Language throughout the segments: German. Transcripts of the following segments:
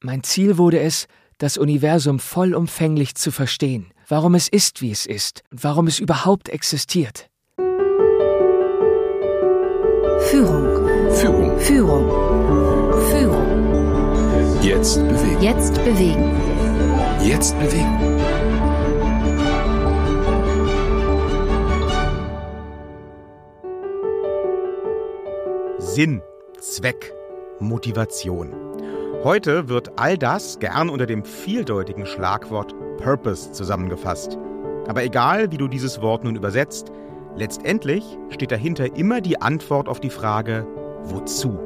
Mein Ziel wurde es, das Universum vollumfänglich zu verstehen, warum es ist, wie es ist und warum es überhaupt existiert. Führung. Führung. Führung. Führung. Jetzt bewegen. Jetzt bewegen. Jetzt bewegen. Sinn, Zweck, Motivation. Heute wird all das gern unter dem vieldeutigen Schlagwort Purpose zusammengefasst. Aber egal, wie du dieses Wort nun übersetzt, letztendlich steht dahinter immer die Antwort auf die Frage, wozu?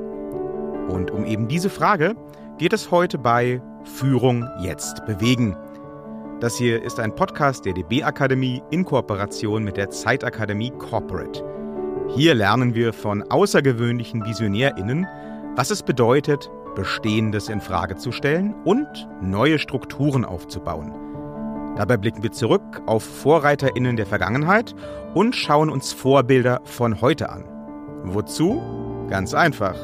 Und um eben diese Frage geht es heute bei Führung jetzt bewegen. Das hier ist ein Podcast der DB Akademie in Kooperation mit der Zeitakademie Corporate. Hier lernen wir von außergewöhnlichen VisionärInnen, was es bedeutet, Bestehendes in Frage zu stellen und neue Strukturen aufzubauen. Dabei blicken wir zurück auf VorreiterInnen der Vergangenheit und schauen uns Vorbilder von heute an. Wozu? Ganz einfach.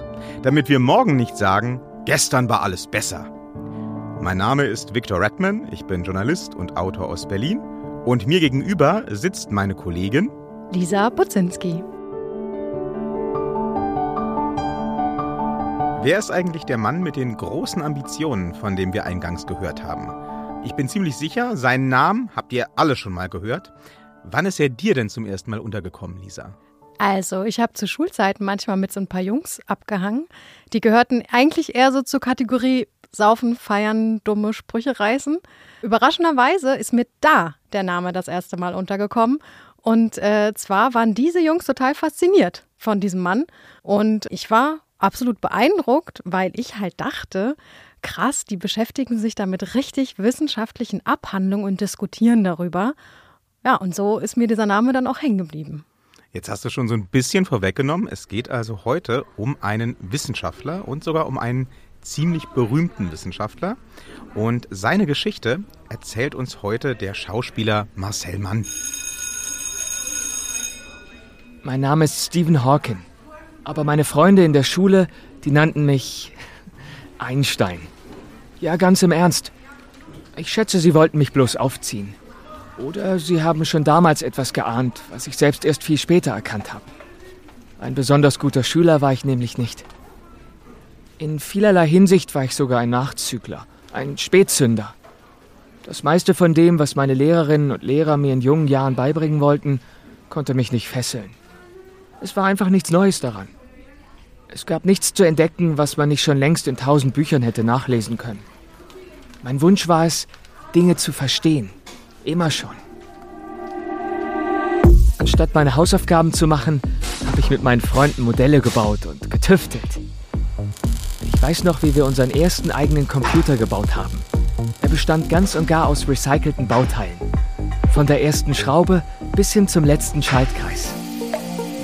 Damit wir morgen nicht sagen, gestern war alles besser. Mein Name ist Viktor Redman, ich bin Journalist und Autor aus Berlin und mir gegenüber sitzt meine Kollegin Lisa Budzinski. Wer ist eigentlich der Mann mit den großen Ambitionen, von dem wir eingangs gehört haben? Ich bin ziemlich sicher, seinen Namen habt ihr alle schon mal gehört. Wann ist er dir denn zum ersten Mal untergekommen, Lisa? Also, ich habe zu Schulzeiten manchmal mit so ein paar Jungs abgehangen. Die gehörten eigentlich eher so zur Kategorie Saufen, Feiern, dumme Sprüche reißen. Überraschenderweise ist mir da der Name das erste Mal untergekommen. Und äh, zwar waren diese Jungs total fasziniert von diesem Mann. Und ich war absolut beeindruckt, weil ich halt dachte, krass, die beschäftigen sich da mit richtig wissenschaftlichen Abhandlungen und diskutieren darüber. Ja, und so ist mir dieser Name dann auch hängen geblieben. Jetzt hast du schon so ein bisschen vorweggenommen. Es geht also heute um einen Wissenschaftler und sogar um einen ziemlich berühmten Wissenschaftler. Und seine Geschichte erzählt uns heute der Schauspieler Marcel Mann. Mein Name ist Stephen Hawking. Aber meine Freunde in der Schule, die nannten mich Einstein. Ja, ganz im Ernst. Ich schätze, sie wollten mich bloß aufziehen. Oder sie haben schon damals etwas geahnt, was ich selbst erst viel später erkannt habe. Ein besonders guter Schüler war ich nämlich nicht. In vielerlei Hinsicht war ich sogar ein Nachzügler, ein Spätzünder. Das meiste von dem, was meine Lehrerinnen und Lehrer mir in jungen Jahren beibringen wollten, konnte mich nicht fesseln. Es war einfach nichts Neues daran. Es gab nichts zu entdecken, was man nicht schon längst in tausend Büchern hätte nachlesen können. Mein Wunsch war es, Dinge zu verstehen. Immer schon. Anstatt meine Hausaufgaben zu machen, habe ich mit meinen Freunden Modelle gebaut und getüftelt. Ich weiß noch, wie wir unseren ersten eigenen Computer gebaut haben. Er bestand ganz und gar aus recycelten Bauteilen. Von der ersten Schraube bis hin zum letzten Schaltkreis.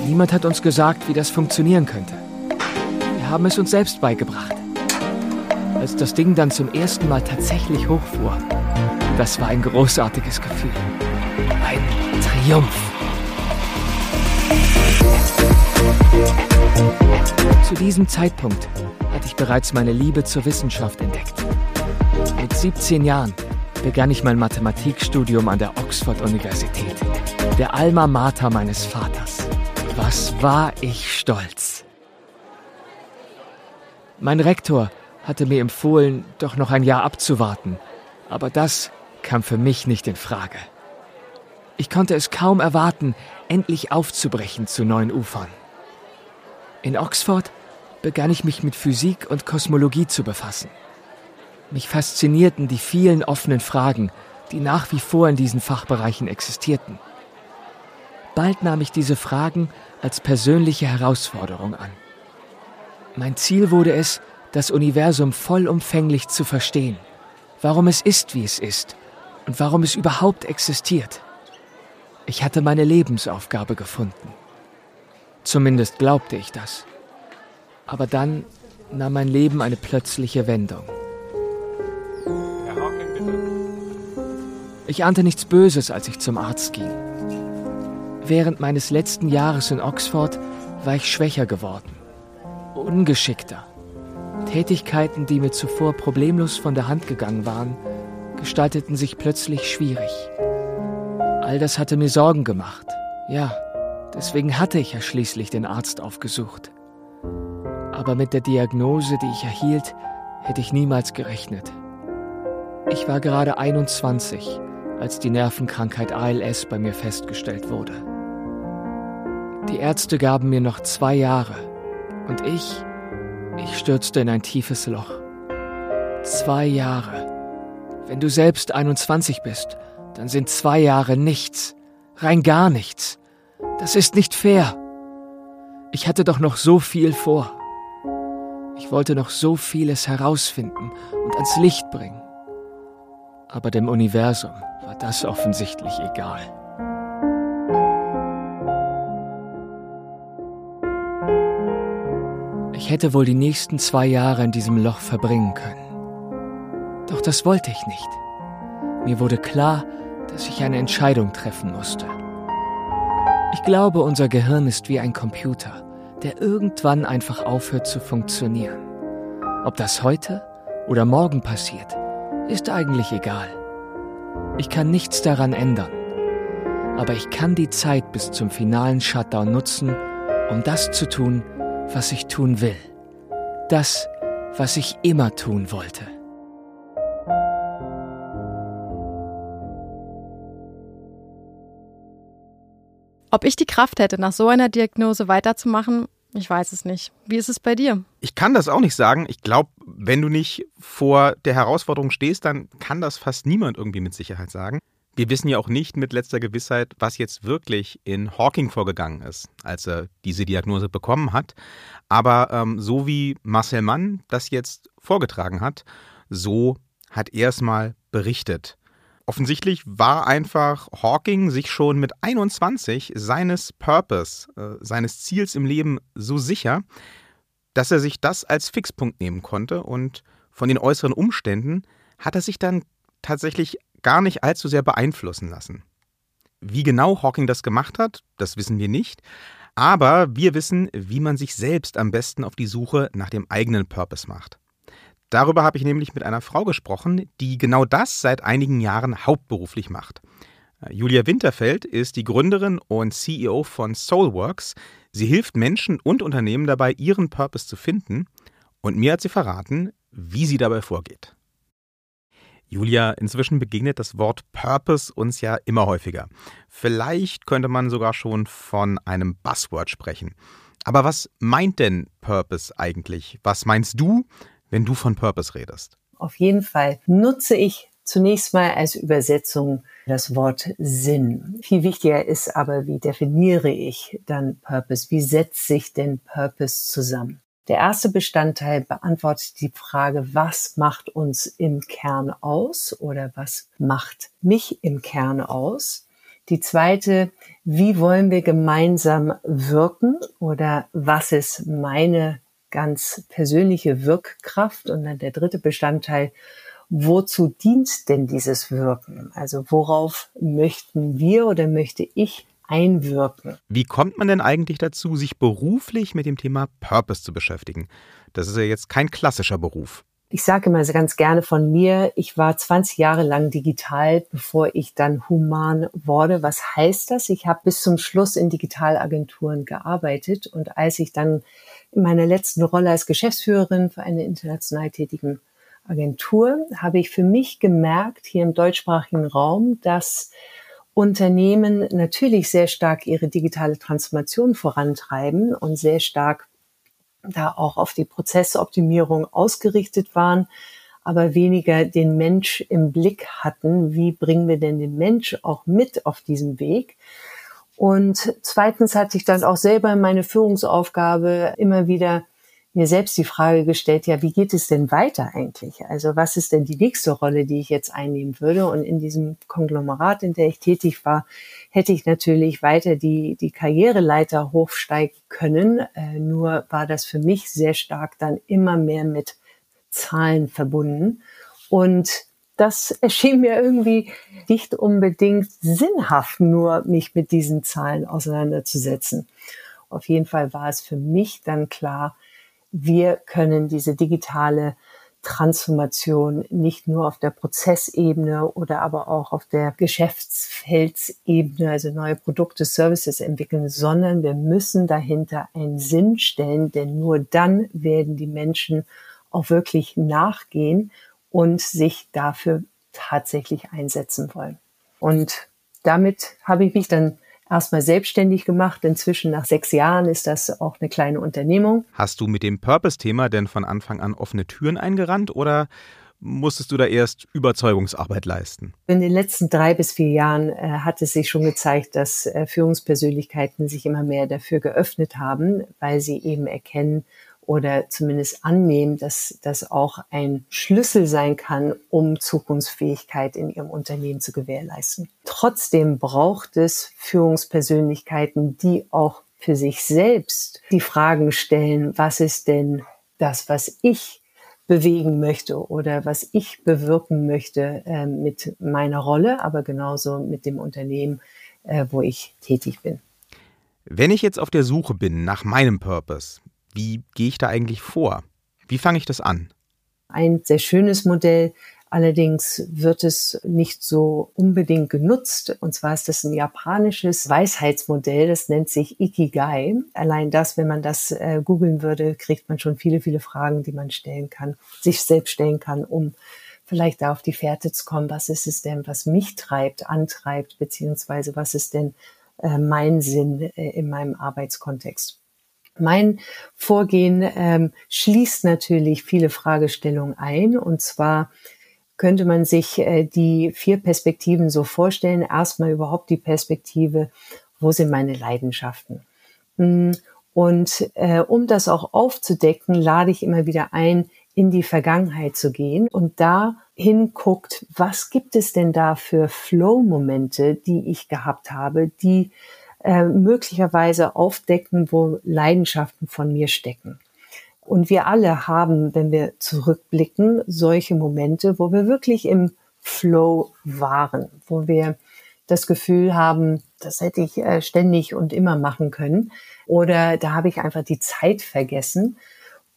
Niemand hat uns gesagt, wie das funktionieren könnte. Haben es uns selbst beigebracht. Als das Ding dann zum ersten Mal tatsächlich hochfuhr, das war ein großartiges Gefühl. Ein Triumph. Zu diesem Zeitpunkt hatte ich bereits meine Liebe zur Wissenschaft entdeckt. Mit 17 Jahren begann ich mein Mathematikstudium an der Oxford-Universität, der Alma Mater meines Vaters. Was war ich stolz. Mein Rektor hatte mir empfohlen, doch noch ein Jahr abzuwarten, aber das kam für mich nicht in Frage. Ich konnte es kaum erwarten, endlich aufzubrechen zu neuen Ufern. In Oxford begann ich mich mit Physik und Kosmologie zu befassen. Mich faszinierten die vielen offenen Fragen, die nach wie vor in diesen Fachbereichen existierten. Bald nahm ich diese Fragen als persönliche Herausforderung an. Mein Ziel wurde es, das Universum vollumfänglich zu verstehen, warum es ist, wie es ist und warum es überhaupt existiert. Ich hatte meine Lebensaufgabe gefunden. Zumindest glaubte ich das. Aber dann nahm mein Leben eine plötzliche Wendung. Ich ahnte nichts Böses, als ich zum Arzt ging. Während meines letzten Jahres in Oxford war ich schwächer geworden, ungeschickter, Tätigkeiten, die mir zuvor problemlos von der Hand gegangen waren, gestalteten sich plötzlich schwierig. All das hatte mir Sorgen gemacht. Ja, deswegen hatte ich ja schließlich den Arzt aufgesucht. Aber mit der Diagnose, die ich erhielt, hätte ich niemals gerechnet. Ich war gerade 21, als die Nervenkrankheit ALS bei mir festgestellt wurde. Die Ärzte gaben mir noch zwei Jahre und ich, ich stürzte in ein tiefes Loch. Zwei Jahre. Wenn du selbst 21 bist, dann sind zwei Jahre nichts, rein gar nichts. Das ist nicht fair. Ich hatte doch noch so viel vor. Ich wollte noch so vieles herausfinden und ans Licht bringen. Aber dem Universum war das offensichtlich egal. Ich hätte wohl die nächsten zwei Jahre in diesem Loch verbringen können. Doch das wollte ich nicht. Mir wurde klar, dass ich eine Entscheidung treffen musste. Ich glaube, unser Gehirn ist wie ein Computer, der irgendwann einfach aufhört zu funktionieren. Ob das heute oder morgen passiert, ist eigentlich egal. Ich kann nichts daran ändern. Aber ich kann die Zeit bis zum finalen Shutdown nutzen, um das zu tun, was ich tun will. Das, was ich immer tun wollte. Ob ich die Kraft hätte, nach so einer Diagnose weiterzumachen, ich weiß es nicht. Wie ist es bei dir? Ich kann das auch nicht sagen. Ich glaube, wenn du nicht vor der Herausforderung stehst, dann kann das fast niemand irgendwie mit Sicherheit sagen. Wir wissen ja auch nicht mit letzter Gewissheit, was jetzt wirklich in Hawking vorgegangen ist, als er diese Diagnose bekommen hat. Aber ähm, so wie Marcel Mann das jetzt vorgetragen hat, so hat er es mal berichtet. Offensichtlich war einfach Hawking sich schon mit 21 seines Purpose, äh, seines Ziels im Leben so sicher, dass er sich das als Fixpunkt nehmen konnte und von den äußeren Umständen hat er sich dann tatsächlich gar nicht allzu sehr beeinflussen lassen. Wie genau Hawking das gemacht hat, das wissen wir nicht, aber wir wissen, wie man sich selbst am besten auf die Suche nach dem eigenen Purpose macht. Darüber habe ich nämlich mit einer Frau gesprochen, die genau das seit einigen Jahren hauptberuflich macht. Äh, Julia Winterfeld ist die Gründerin und CEO von Soulworks. Sie hilft Menschen und Unternehmen dabei, ihren Purpose zu finden. Und mir hat sie verraten, wie sie dabei vorgeht. Julia, inzwischen begegnet das Wort Purpose uns ja immer häufiger. Vielleicht könnte man sogar schon von einem Buzzword sprechen. Aber was meint denn Purpose eigentlich? Was meinst du? wenn du von Purpose redest? Auf jeden Fall nutze ich zunächst mal als Übersetzung das Wort Sinn. Viel wichtiger ist aber, wie definiere ich dann Purpose? Wie setzt sich denn Purpose zusammen? Der erste Bestandteil beantwortet die Frage, was macht uns im Kern aus oder was macht mich im Kern aus? Die zweite, wie wollen wir gemeinsam wirken oder was ist meine ganz persönliche Wirkkraft. Und dann der dritte Bestandteil, wozu dient denn dieses Wirken? Also worauf möchten wir oder möchte ich einwirken? Wie kommt man denn eigentlich dazu, sich beruflich mit dem Thema Purpose zu beschäftigen? Das ist ja jetzt kein klassischer Beruf. Ich sage immer ganz gerne von mir, ich war 20 Jahre lang digital, bevor ich dann human wurde. Was heißt das? Ich habe bis zum Schluss in Digitalagenturen gearbeitet und als ich dann in meiner letzten Rolle als Geschäftsführerin für eine international tätigen Agentur habe ich für mich gemerkt, hier im deutschsprachigen Raum, dass Unternehmen natürlich sehr stark ihre digitale Transformation vorantreiben und sehr stark da auch auf die Prozessoptimierung ausgerichtet waren, aber weniger den Mensch im Blick hatten. Wie bringen wir denn den Mensch auch mit auf diesem Weg? Und zweitens hatte ich dann auch selber in meine Führungsaufgabe immer wieder mir selbst die Frage gestellt, ja, wie geht es denn weiter eigentlich? Also was ist denn die nächste Rolle, die ich jetzt einnehmen würde? Und in diesem Konglomerat, in der ich tätig war, hätte ich natürlich weiter die, die Karriereleiter hochsteigen können. Äh, nur war das für mich sehr stark dann immer mehr mit Zahlen verbunden. Und das erschien mir irgendwie nicht unbedingt sinnhaft, nur mich mit diesen Zahlen auseinanderzusetzen. Auf jeden Fall war es für mich dann klar, wir können diese digitale Transformation nicht nur auf der Prozessebene oder aber auch auf der Geschäftsfeldsebene, also neue Produkte, Services entwickeln, sondern wir müssen dahinter einen Sinn stellen, denn nur dann werden die Menschen auch wirklich nachgehen und sich dafür tatsächlich einsetzen wollen. Und damit habe ich mich dann erstmal selbstständig gemacht. Inzwischen nach sechs Jahren ist das auch eine kleine Unternehmung. Hast du mit dem Purpose-Thema denn von Anfang an offene Türen eingerannt oder musstest du da erst Überzeugungsarbeit leisten? In den letzten drei bis vier Jahren äh, hat es sich schon gezeigt, dass äh, Führungspersönlichkeiten sich immer mehr dafür geöffnet haben, weil sie eben erkennen, oder zumindest annehmen, dass das auch ein Schlüssel sein kann, um Zukunftsfähigkeit in ihrem Unternehmen zu gewährleisten. Trotzdem braucht es Führungspersönlichkeiten, die auch für sich selbst die Fragen stellen, was ist denn das, was ich bewegen möchte oder was ich bewirken möchte äh, mit meiner Rolle, aber genauso mit dem Unternehmen, äh, wo ich tätig bin. Wenn ich jetzt auf der Suche bin nach meinem Purpose, wie gehe ich da eigentlich vor? Wie fange ich das an? Ein sehr schönes Modell. Allerdings wird es nicht so unbedingt genutzt. Und zwar ist das ein japanisches Weisheitsmodell. Das nennt sich Ikigai. Allein das, wenn man das äh, googeln würde, kriegt man schon viele, viele Fragen, die man stellen kann, sich selbst stellen kann, um vielleicht da auf die Fährte zu kommen. Was ist es denn, was mich treibt, antreibt, beziehungsweise was ist denn äh, mein Sinn äh, in meinem Arbeitskontext? Mein Vorgehen ähm, schließt natürlich viele Fragestellungen ein. Und zwar könnte man sich äh, die vier Perspektiven so vorstellen. Erstmal überhaupt die Perspektive, wo sind meine Leidenschaften? Hm, und äh, um das auch aufzudecken, lade ich immer wieder ein, in die Vergangenheit zu gehen und da hinguckt, was gibt es denn da für Flow-Momente, die ich gehabt habe, die äh, möglicherweise aufdecken, wo Leidenschaften von mir stecken. Und wir alle haben, wenn wir zurückblicken, solche Momente, wo wir wirklich im Flow waren, wo wir das Gefühl haben, das hätte ich äh, ständig und immer machen können. Oder da habe ich einfach die Zeit vergessen.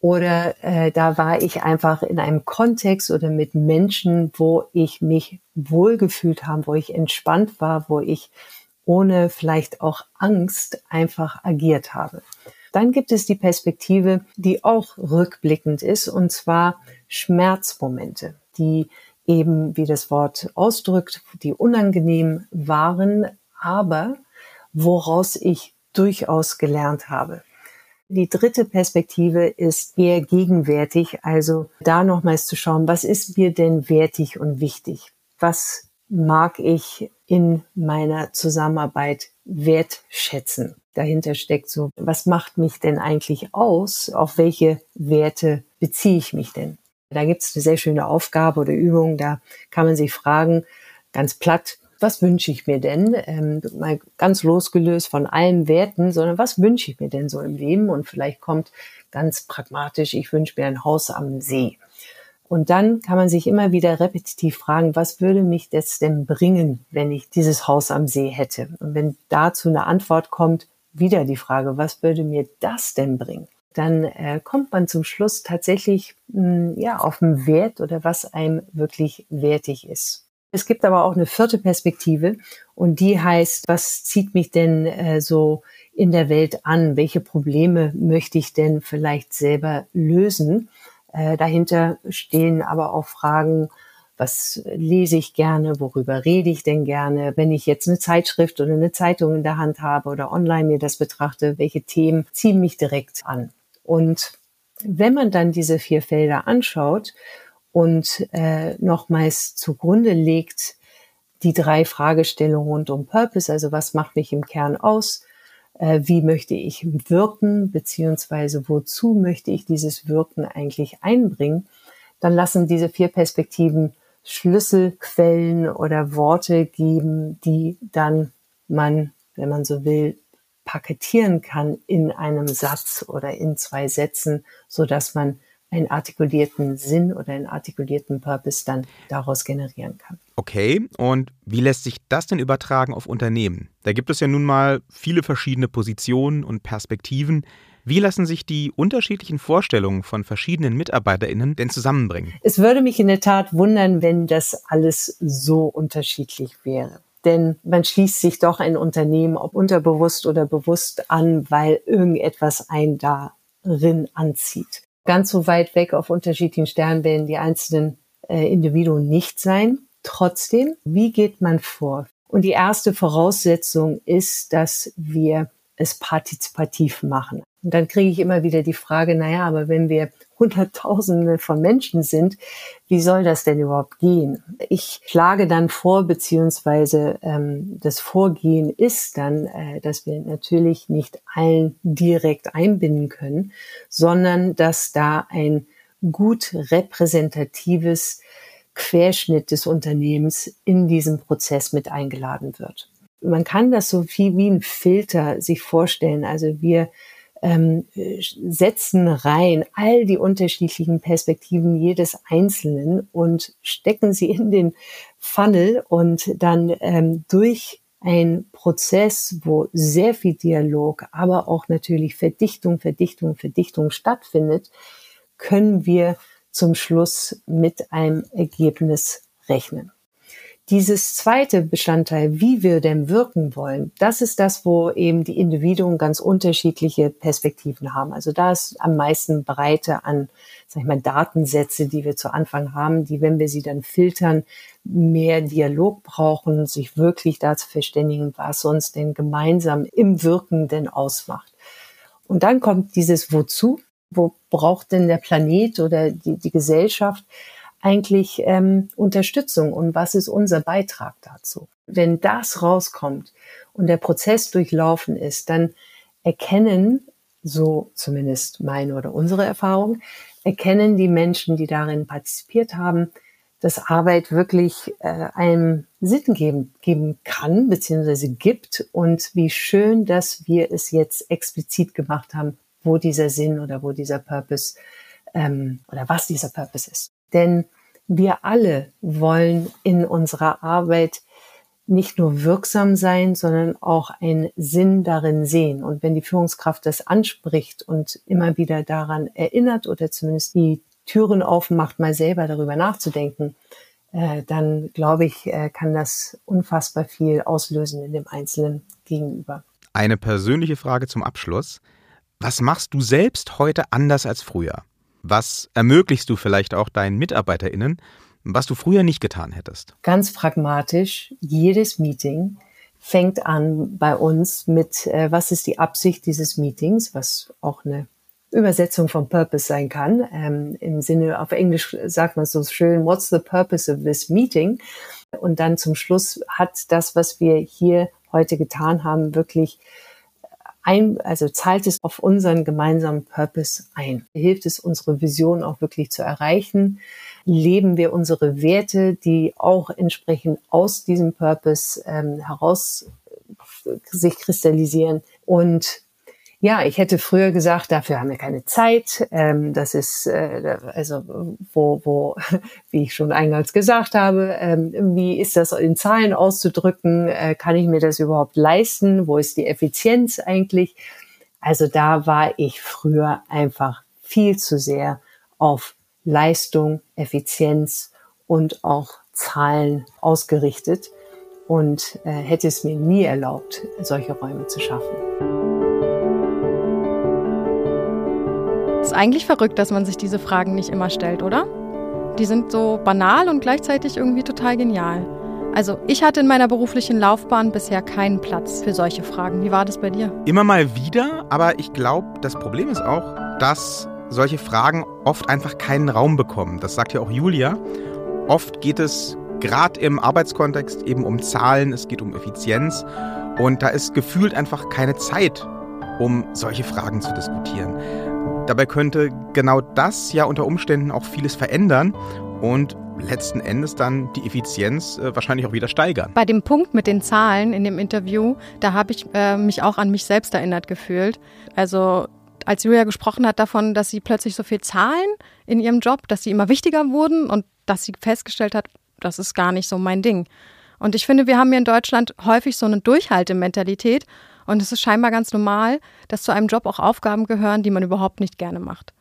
Oder äh, da war ich einfach in einem Kontext oder mit Menschen, wo ich mich wohlgefühlt habe, wo ich entspannt war, wo ich ohne vielleicht auch Angst einfach agiert habe. Dann gibt es die Perspektive, die auch rückblickend ist, und zwar Schmerzmomente, die eben, wie das Wort ausdrückt, die unangenehm waren, aber woraus ich durchaus gelernt habe. Die dritte Perspektive ist eher gegenwärtig, also da nochmals zu schauen, was ist mir denn wertig und wichtig? Was mag ich in meiner Zusammenarbeit wertschätzen. Dahinter steckt so, was macht mich denn eigentlich aus? Auf welche Werte beziehe ich mich denn? Da gibt es eine sehr schöne Aufgabe oder Übung, da kann man sich fragen, ganz platt, was wünsche ich mir denn? Ähm, mal ganz losgelöst von allen Werten, sondern was wünsche ich mir denn so im Leben? Und vielleicht kommt ganz pragmatisch, ich wünsche mir ein Haus am See. Und dann kann man sich immer wieder repetitiv fragen, was würde mich das denn bringen, wenn ich dieses Haus am See hätte? Und wenn dazu eine Antwort kommt, wieder die Frage, was würde mir das denn bringen? Dann äh, kommt man zum Schluss tatsächlich mh, hm, ja auf den Wert oder was einem wirklich wertig ist. Es gibt aber auch eine vierte Perspektive und die heißt, was zieht mich denn äh, so in der Welt an? Welche Probleme möchte ich denn vielleicht selber lösen? Äh, dahinter stehen aber auch Fragen, was lese ich gerne, worüber rede ich denn gerne, wenn ich jetzt eine Zeitschrift oder eine Zeitung in der Hand habe oder online mir das betrachte, welche Themen ziehen mich direkt an. Und wenn man dann diese vier Felder anschaut und äh, nochmals zugrunde legt, die drei Fragestellungen rund um Purpose, also was macht mich im Kern aus, wie möchte ich wirken, beziehungsweise wozu möchte ich dieses Wirken eigentlich einbringen, dann lassen diese vier Perspektiven Schlüsselquellen oder Worte geben, die dann man, wenn man so will, paketieren kann in einem Satz oder in zwei Sätzen, so dass man einen artikulierten Sinn oder einen artikulierten Purpose dann daraus generieren kann. Okay, und wie lässt sich das denn übertragen auf Unternehmen? Da gibt es ja nun mal viele verschiedene Positionen und Perspektiven. Wie lassen sich die unterschiedlichen Vorstellungen von verschiedenen MitarbeiterInnen denn zusammenbringen? Es würde mich in der Tat wundern, wenn das alles so unterschiedlich wäre. Denn man schließt sich doch ein Unternehmen, ob unterbewusst oder bewusst an, weil irgendetwas einen darin anzieht. Ganz so weit weg auf unterschiedlichen Sternen werden die einzelnen äh, Individuen nicht sein. Trotzdem, wie geht man vor? Und die erste Voraussetzung ist, dass wir es partizipativ machen. Und dann kriege ich immer wieder die Frage, naja, aber wenn wir Hunderttausende von Menschen sind, wie soll das denn überhaupt gehen? Ich schlage dann vor, beziehungsweise ähm, das Vorgehen ist dann, äh, dass wir natürlich nicht allen direkt einbinden können, sondern dass da ein gut repräsentatives Querschnitt des Unternehmens in diesen Prozess mit eingeladen wird. Man kann das so viel wie ein Filter sich vorstellen. Also wir ähm, setzen rein all die unterschiedlichen Perspektiven jedes Einzelnen und stecken sie in den Funnel und dann ähm, durch ein Prozess, wo sehr viel Dialog, aber auch natürlich Verdichtung, Verdichtung, Verdichtung stattfindet, können wir zum Schluss mit einem Ergebnis rechnen. Dieses zweite Bestandteil, wie wir denn wirken wollen, das ist das, wo eben die Individuen ganz unterschiedliche Perspektiven haben. Also da ist am meisten Breite an, sag ich mal, Datensätze, die wir zu Anfang haben, die, wenn wir sie dann filtern, mehr Dialog brauchen, sich wirklich dazu verständigen, was uns denn gemeinsam im Wirken denn ausmacht. Und dann kommt dieses Wozu. Wo braucht denn der Planet oder die, die Gesellschaft eigentlich ähm, Unterstützung und was ist unser Beitrag dazu? Wenn das rauskommt und der Prozess durchlaufen ist, dann erkennen, so zumindest meine oder unsere Erfahrung, erkennen die Menschen, die darin partizipiert haben, dass Arbeit wirklich äh, einem Sinn geben, geben kann, beziehungsweise gibt und wie schön, dass wir es jetzt explizit gemacht haben, wo dieser Sinn oder wo dieser Purpose ähm, oder was dieser Purpose ist. Denn wir alle wollen in unserer Arbeit nicht nur wirksam sein, sondern auch einen Sinn darin sehen. Und wenn die Führungskraft das anspricht und immer wieder daran erinnert oder zumindest die Türen aufmacht, mal selber darüber nachzudenken, äh, dann glaube ich, äh, kann das unfassbar viel auslösen in dem Einzelnen gegenüber. Eine persönliche Frage zum Abschluss. Was machst du selbst heute anders als früher? Was ermöglichst du vielleicht auch deinen MitarbeiterInnen, was du früher nicht getan hättest? Ganz pragmatisch, jedes Meeting fängt an bei uns mit, äh, was ist die Absicht dieses Meetings, was auch eine Übersetzung von Purpose sein kann. Ähm, Im Sinne, auf Englisch sagt man so schön, what's the purpose of this meeting? Und dann zum Schluss hat das, was wir hier heute getan haben, wirklich ein, also zahlt es auf unseren gemeinsamen Purpose ein. Hilft es, unsere Vision auch wirklich zu erreichen? Leben wir unsere Werte, die auch entsprechend aus diesem Purpose ähm, heraus sich kristallisieren? Und ja, ich hätte früher gesagt, dafür haben wir keine Zeit. Ähm, das ist äh, also wo, wo, wie ich schon eingangs gesagt habe, ähm, wie ist das in Zahlen auszudrücken? Äh, kann ich mir das überhaupt leisten? Wo ist die Effizienz eigentlich? Also da war ich früher einfach viel zu sehr auf Leistung, Effizienz und auch Zahlen ausgerichtet und äh, hätte es mir nie erlaubt, solche Räume zu schaffen. Ist eigentlich verrückt, dass man sich diese Fragen nicht immer stellt, oder? Die sind so banal und gleichzeitig irgendwie total genial. Also ich hatte in meiner beruflichen Laufbahn bisher keinen Platz für solche Fragen. Wie war das bei dir? Immer mal wieder, aber ich glaube, das Problem ist auch, dass solche Fragen oft einfach keinen Raum bekommen. Das sagt ja auch Julia. Oft geht es gerade im Arbeitskontext eben um Zahlen, es geht um Effizienz und da ist gefühlt einfach keine Zeit, um solche Fragen zu diskutieren. Dabei könnte genau das ja unter Umständen auch vieles verändern und letzten Endes dann die Effizienz äh, wahrscheinlich auch wieder steigern. Bei dem Punkt mit den Zahlen in dem Interview, da habe ich äh, mich auch an mich selbst erinnert gefühlt. Also als Julia gesprochen hat davon, dass sie plötzlich so viel Zahlen in ihrem Job, dass sie immer wichtiger wurden und dass sie festgestellt hat, das ist gar nicht so mein Ding. Und ich finde, wir haben hier in Deutschland häufig so eine Durchhaltementalität Und es ist scheinbar ganz normal, dass zu einem Job auch Aufgaben gehören, die man überhaupt nicht gerne macht.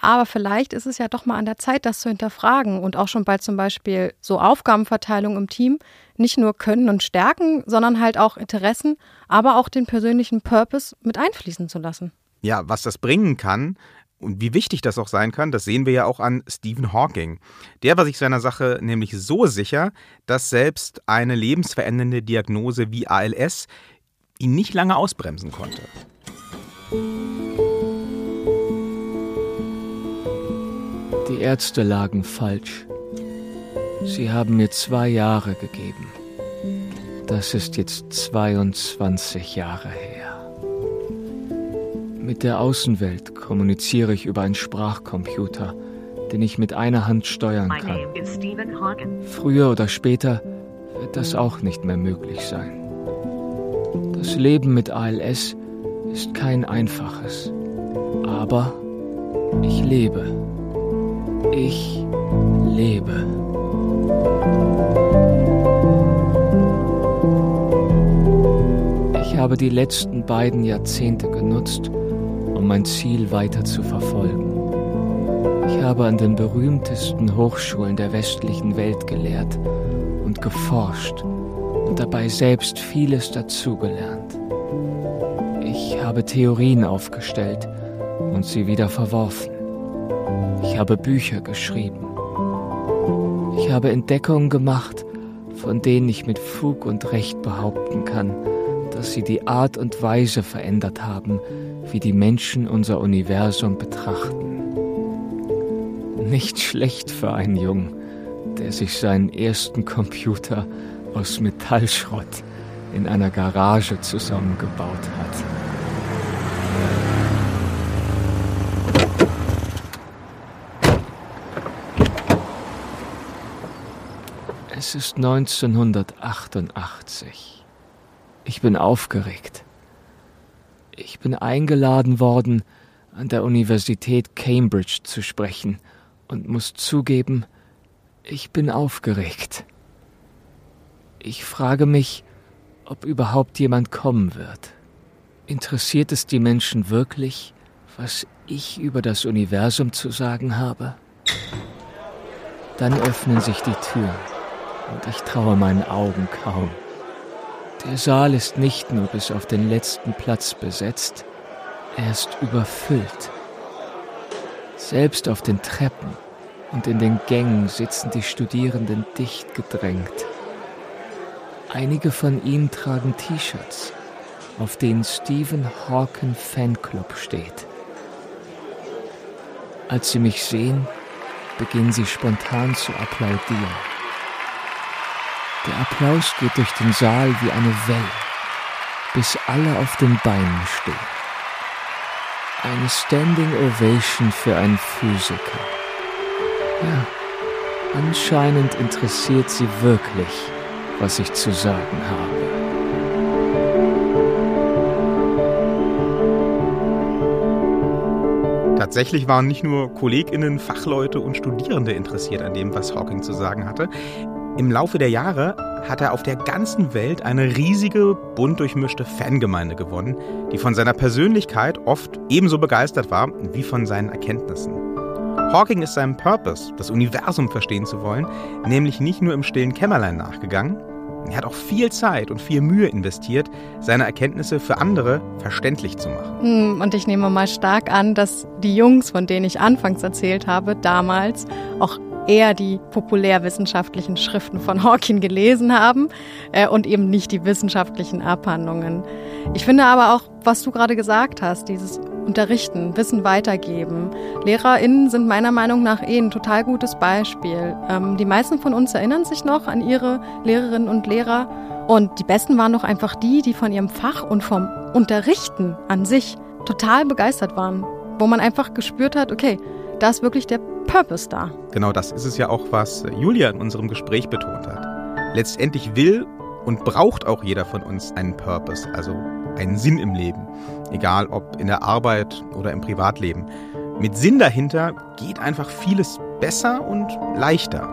Aber vielleicht ist es ja doch mal an der Zeit, das zu hinterfragen und auch schon bei zum Beispiel so Aufgabenverteilung im Team nicht nur Können und Stärken, sondern halt auch Interessen, aber auch den persönlichen Purpose mit einfließen zu lassen. Ja, was das bringen kann, und wie wichtig das auch sein kann, das sehen wir ja auch an Stephen Hawking. Der war sich seiner Sache nämlich so sicher, dass selbst eine lebensverändernde Diagnose wie ALS ihn nicht lange ausbremsen konnte. Die Ärzte lagen falsch. Sie haben mir zwei Jahre gegeben. Das ist jetzt 22 Jahre her. Mit der Außenwelt kommuniziere ich über einen Sprachcomputer, den ich mit einer Hand steuern kann. Früher oder später wird das auch nicht mehr möglich sein. Das Leben mit ALS ist kein einfaches. Aber ich lebe. Ich lebe. Ich habe die letzten beiden Jahrzehnte genutzt, um mein Ziel weiter zu verfolgen. Ich habe an den berühmtesten Hochschulen der westlichen Welt gelehrt und geforscht und dabei selbst vieles dazugelernt. Ich habe Theorien aufgestellt und sie wieder verworfen. Ich habe Bücher geschrieben. Ich habe Entdeckungen gemacht, von denen ich mit Fug und Recht behaupten kann, dass sie die Art und Weise verändert haben, wie die Menschen unser Universum betrachten. Nicht schlecht für einen Jungen, der sich seinen ersten Computer aus Metallschrott in einer Garage zusammengebaut hat. Es ist 1988. Ich bin aufgeregt. Ich bin eingeladen worden, an der Universität Cambridge zu sprechen und muss zugeben, ich bin aufgeregt. Ich frage mich, ob überhaupt jemand kommen wird. Interessiert es die Menschen wirklich, was ich über das Universum zu sagen habe? Dann öffnen sich die Türen und ich traue meinen Augen kaum. Der Saal ist nicht nur bis auf den letzten Platz besetzt, er ist überfüllt. Selbst auf den Treppen und in den Gängen sitzen die Studierenden dicht gedrängt. Einige von ihnen tragen T-Shirts, auf denen Stephen Hawking Fanclub steht. Als sie mich sehen, beginnen sie spontan zu applaudieren. Der Applaus geht durch den Saal wie eine Welle, bis alle auf den Beinen stehen. Eine Standing Ovation für einen Physiker. Ja, anscheinend interessiert sie wirklich, was ich zu sagen habe. Tatsächlich waren nicht nur Kolleginnen, Fachleute und Studierende interessiert an dem, was Hawking zu sagen hatte. Im Laufe der Jahre hat er auf der ganzen Welt eine riesige, bunt durchmischte Fangemeinde gewonnen, die von seiner Persönlichkeit oft ebenso begeistert war wie von seinen Erkenntnissen. Hawking ist seinem Purpose, das Universum verstehen zu wollen, nämlich nicht nur im stillen Kämmerlein nachgegangen, er hat auch viel Zeit und viel Mühe investiert, seine Erkenntnisse für andere verständlich zu machen. Hm, und ich nehme mal stark an, dass die Jungs, von denen ich anfangs erzählt habe, damals auch eher die populärwissenschaftlichen Schriften von Hawking gelesen haben äh, und eben nicht die wissenschaftlichen Abhandlungen. Ich finde aber auch, was du gerade gesagt hast, dieses Unterrichten, Wissen weitergeben. LehrerInnen sind meiner Meinung nach eh ein total gutes Beispiel. Ähm, die meisten von uns erinnern sich noch an ihre Lehrerinnen und Lehrer. Und die besten waren doch einfach die, die von ihrem Fach und vom Unterrichten an sich total begeistert waren. Wo man einfach gespürt hat, okay, da ist wirklich der Purpose da. Genau das ist es ja auch, was Julia in unserem Gespräch betont hat. Letztendlich will und braucht auch jeder von uns einen Purpose, also einen Sinn im Leben. Egal ob in der Arbeit oder im Privatleben. Mit Sinn dahinter geht einfach vieles besser und leichter.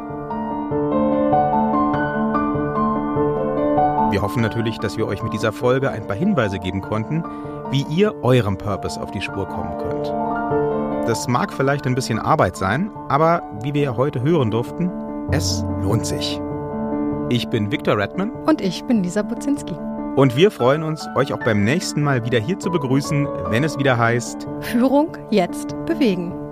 Wir hoffen natürlich, dass wir euch mit dieser Folge ein paar Hinweise geben konnten, wie ihr eurem Purpose auf die Spur kommen könnt. Das mag vielleicht ein bisschen Arbeit sein, aber wie wir ja heute hören durften, es lohnt sich. Ich bin Viktor Redman. Und ich bin Lisa Buzinski. Und wir freuen uns, euch auch beim nächsten Mal wieder hier zu begrüßen, wenn es wieder heißt Führung jetzt bewegen.